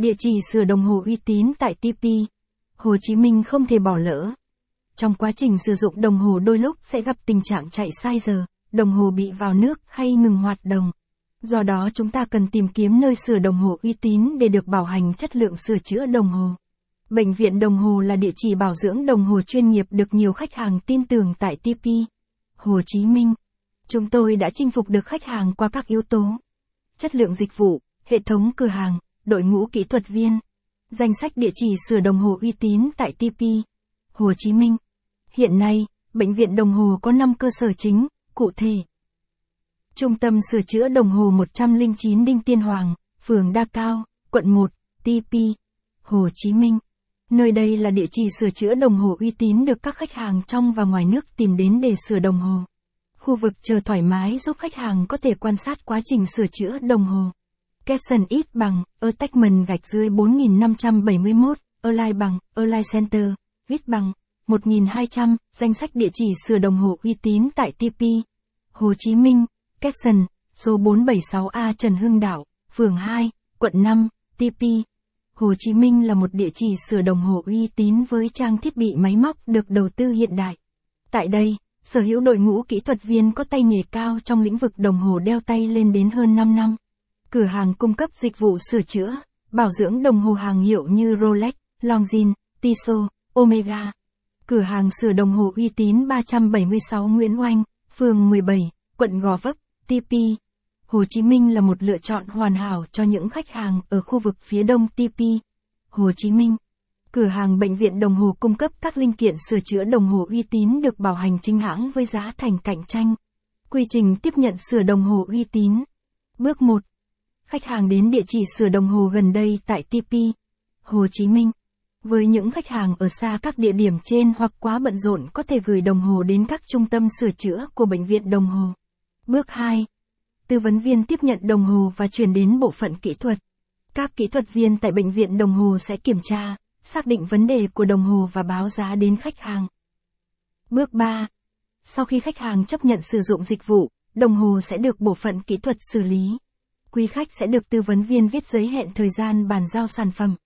Địa chỉ sửa đồng hồ uy tín tại TP. Hồ Chí Minh không thể bỏ lỡ. Trong quá trình sử dụng đồng hồ đôi lúc sẽ gặp tình trạng chạy sai giờ, đồng hồ bị vào nước hay ngừng hoạt động. Do đó chúng ta cần tìm kiếm nơi sửa đồng hồ uy tín để được bảo hành chất lượng sửa chữa đồng hồ. Bệnh viện đồng hồ là địa chỉ bảo dưỡng đồng hồ chuyên nghiệp được nhiều khách hàng tin tưởng tại TP. Hồ Chí Minh. Chúng tôi đã chinh phục được khách hàng qua các yếu tố. Chất lượng dịch vụ, hệ thống cửa hàng, đội ngũ kỹ thuật viên. Danh sách địa chỉ sửa đồng hồ uy tín tại TP. Hồ Chí Minh. Hiện nay, bệnh viện đồng hồ có 5 cơ sở chính, cụ thể. Trung tâm sửa chữa đồng hồ 109 Đinh Tiên Hoàng, phường Đa Cao, quận 1, TP, Hồ Chí Minh. Nơi đây là địa chỉ sửa chữa đồng hồ uy tín được các khách hàng trong và ngoài nước tìm đến để sửa đồng hồ. Khu vực chờ thoải mái giúp khách hàng có thể quan sát quá trình sửa chữa đồng hồ caption ít bằng, Attachment gạch dưới 4571, Align bằng, Align Center, viết bằng, 1200, danh sách địa chỉ sửa đồng hồ uy tín tại TP. Hồ Chí Minh, caption, số 476A Trần Hưng Đạo, phường 2, quận 5, TP. Hồ Chí Minh là một địa chỉ sửa đồng hồ uy tín với trang thiết bị máy móc được đầu tư hiện đại. Tại đây, sở hữu đội ngũ kỹ thuật viên có tay nghề cao trong lĩnh vực đồng hồ đeo tay lên đến hơn 5 năm. Cửa hàng cung cấp dịch vụ sửa chữa, bảo dưỡng đồng hồ hàng hiệu như Rolex, Longines, Tissot, Omega. Cửa hàng sửa đồng hồ uy tín 376 Nguyễn Oanh, phường 17, quận Gò Vấp, TP. Hồ Chí Minh là một lựa chọn hoàn hảo cho những khách hàng ở khu vực phía đông TP. Hồ Chí Minh. Cửa hàng bệnh viện đồng hồ cung cấp các linh kiện sửa chữa đồng hồ uy tín được bảo hành chính hãng với giá thành cạnh tranh. Quy trình tiếp nhận sửa đồng hồ uy tín. Bước 1. Khách hàng đến địa chỉ sửa đồng hồ gần đây tại TP. Hồ Chí Minh. Với những khách hàng ở xa các địa điểm trên hoặc quá bận rộn có thể gửi đồng hồ đến các trung tâm sửa chữa của bệnh viện đồng hồ. Bước 2. Tư vấn viên tiếp nhận đồng hồ và chuyển đến bộ phận kỹ thuật. Các kỹ thuật viên tại bệnh viện đồng hồ sẽ kiểm tra, xác định vấn đề của đồng hồ và báo giá đến khách hàng. Bước 3. Sau khi khách hàng chấp nhận sử dụng dịch vụ, đồng hồ sẽ được bộ phận kỹ thuật xử lý. Quý khách sẽ được tư vấn viên viết giấy hẹn thời gian bàn giao sản phẩm.